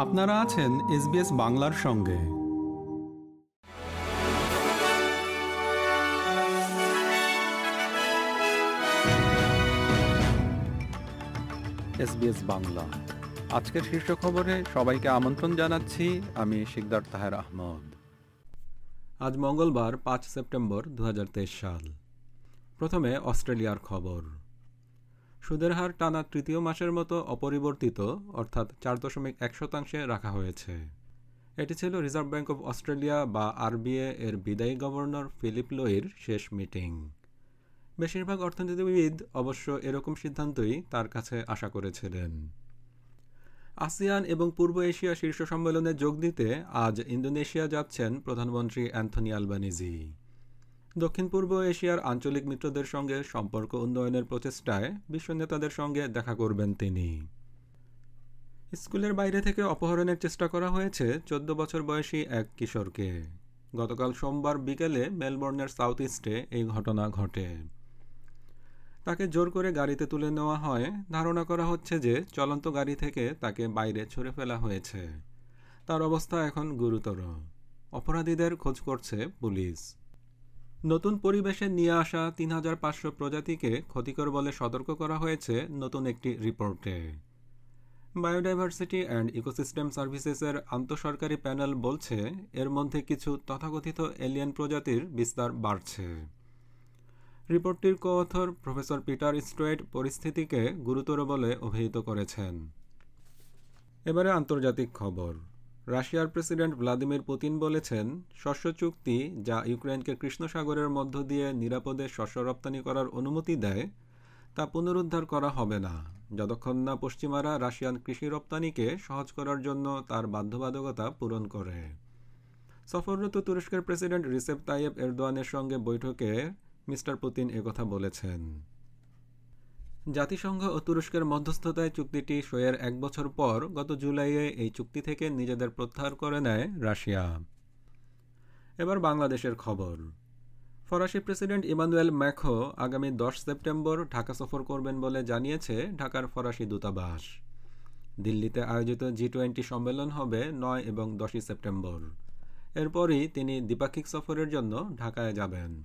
আপনারা আছেন এসবিএস বাংলার সঙ্গে। এসবিএস বাংলা। আজকের শীর্ষ খবরে সবাইকে আমন্ত্রণ জানাচ্ছি আমি শিকদার তাহের আহমদ। আজ মঙ্গলবার পাঁচ সেপ্টেম্বর দু হাজার তেইশ সাল। প্রথমে অস্ট্রেলিয়ার খবর। সুদের হার টানা তৃতীয় মাসের মতো অপরিবর্তিত, অর্থাৎ চার দশমিক এক শতাংশে রাখা হয়েছে। এটি ছিল রিজার্ভ ব্যাঙ্ক অব অস্ট্রেলিয়া বা আরবিএ এর বিদায়ী গভর্নর ফিলিপ লোয়ের শেষ মিটিং। বেশিরভাগ অর্থনীতিবিদ অবশ্য এরকম সিদ্ধান্তই তার কাছে আশা করেছিলেন। আসিয়ান এবং পূর্ব এশিয়া শীর্ষ সম্মেলনে যোগ দিতে আজ ইন্দোনেশিয়া যাচ্ছেন প্রধানমন্ত্রী অ্যান্থনি আলবানিজি। দক্ষিণ পূর্ব এশিয়ার আঞ্চলিক মিত্রদের সঙ্গে সম্পর্ক উন্নয়নের প্রচেষ্টায় বিশ্ব নেতাদের সঙ্গে দেখা করবেন তিনি। স্কুলের বাইরে থেকে অপহরণের চেষ্টা করা হয়েছে চোদ্দ বছর বয়সী এক কিশোরকে। গতকাল সোমবার বিকেলে মেলবোর্নের সাউথ ইস্টে এই ঘটনা ঘটে। তাকে জোর করে গাড়িতে তুলে নেওয়া হয়। ধারণা করা হচ্ছে যে চলন্ত গাড়ি থেকে তাকে বাইরে ছুড়ে ফেলা হয়েছে। তার অবস্থা এখন গুরুতর। অপরাধীদের খোঁজ করছে পুলিশ। নতুন পরিবেশে নিয়ে আসা তিন হাজার পাঁচশো প্রজাতিকে ক্ষতিকর বলে সতর্ক করা হয়েছে নতুন একটি রিপোর্টে। বায়োডাইভার্সিটি অ্যান্ড ইকোসিস্টেম সার্ভিসেসের আন্তঃসরকারি প্যানেল বলছে, এর মধ্যে কিছু তথাকথিত এলিয়েন প্রজাতির বিস্তার বাড়ছে। রিপোর্টটির কোঅথর প্রফেসর পিটার স্ট্রেট পরিস্থিতিকে গুরুতর বলে অভিহিত করেছেন। এবারে আন্তর্জাতিক খবর। রাশিয়ার প্রেসিডেন্ট ভ্লাদিমির পুতিন বলেছেন, শস্য চুক্তি যা ইউক্রেনকে কৃষ্ণ সাগরের মধ্য দিয়ে নিরাপদে শস্য রপ্তানি করার অনুমতি দেয়, তা পুনরুদ্ধার করা হবে না। যতক্ষণ না পশ্চিমারা রাশিয়ান কৃষি রপ্তানিকে সহজ করার জন্য তার বাধ্যবাধকতা পূরণ করে। সফররত তুরস্কের প্রেসিডেন্ট রিসেপ তাইয়েব এরদোয়ানের সঙ্গে বৈঠকে মিস্টার পুতিন একথা বলেছেন। জাতিসংঘ ও তুরস্কের মধ্যস্থতায় চুক্তিটি সইয়ের এক বছর পর গত জুলাইয়ে এই চুক্তি থেকে নিজেদের প্রত্যাহার করে নেয় রাশিয়া। এবার বাংলাদেশের খবর। ফরাসি প্রেসিডেন্ট ইমানুয়েল ম্যাখো আগামী দশ সেপ্টেম্বর ঢাকা সফর করবেন বলে জানিয়েছে ঢাকার ফরাসি দূতাবাস। দিল্লিতে আয়োজিত জি টোয়েন্টি সম্মেলন হবে নয় এবং দশই সেপ্টেম্বর। এরপরই তিনি দ্বিপাক্ষিক সফরের জন্য ঢাকায় যাবেন।